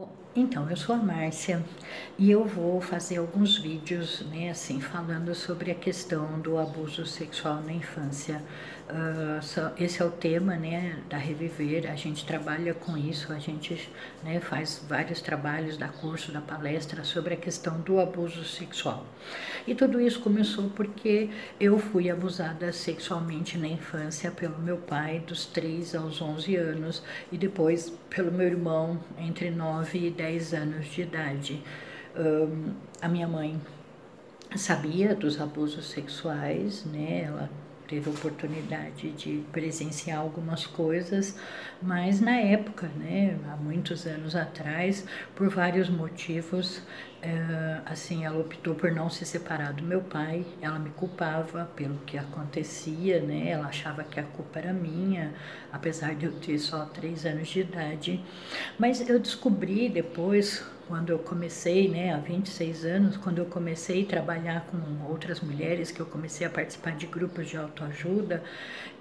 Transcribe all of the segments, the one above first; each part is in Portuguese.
Bom, então, eu sou a Márcia e eu vou fazer alguns vídeos, né, assim, falando sobre a questão do abuso sexual na infância. Uh, esse é o tema, né, da Reviver, a gente trabalha com isso, a gente, né, faz vários trabalhos, da curso, da palestra sobre a questão do abuso sexual. E tudo isso começou porque eu fui abusada sexualmente na infância pelo meu pai, dos 3 aos 11 anos, e depois pelo meu irmão, entre 9 9 e 10 anos de idade. Um, a minha mãe sabia dos abusos sexuais, né? Ela teve oportunidade de presenciar algumas coisas, mas na época, né, há muitos anos atrás, por vários motivos, é, assim, ela optou por não se separar do meu pai, ela me culpava pelo que acontecia, né, ela achava que a culpa era minha, apesar de eu ter só três anos de idade, mas eu descobri depois, quando eu comecei, né, há 26 anos, quando eu comecei a trabalhar com outras mulheres, que eu comecei a participar de grupos de autoajuda,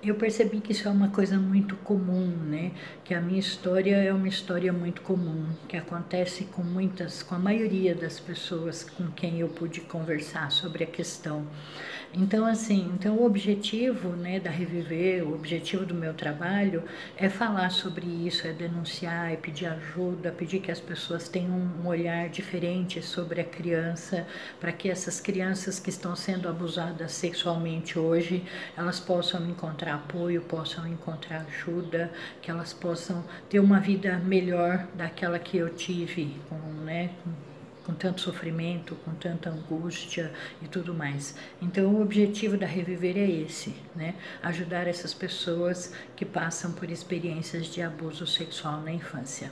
eu percebi que isso é uma coisa muito comum, né, que a minha história é uma história muito comum, que acontece com muitas, com a maioria das pessoas com quem eu pude conversar sobre a questão. Então, assim, então o objetivo, né, da Reviver, o objetivo do meu trabalho é falar sobre isso, é denunciar, é pedir ajuda, pedir que as pessoas tenham um olhar diferente sobre a criança, para que essas crianças que estão sendo abusadas sexualmente hoje, elas possam encontrar apoio, possam encontrar ajuda, que elas possam ter uma vida melhor daquela que eu tive, com, né, com tanto sofrimento, com tanta angústia e tudo mais. Então, o objetivo da Reviver é esse, né? Ajudar essas pessoas que passam por experiências de abuso sexual na infância.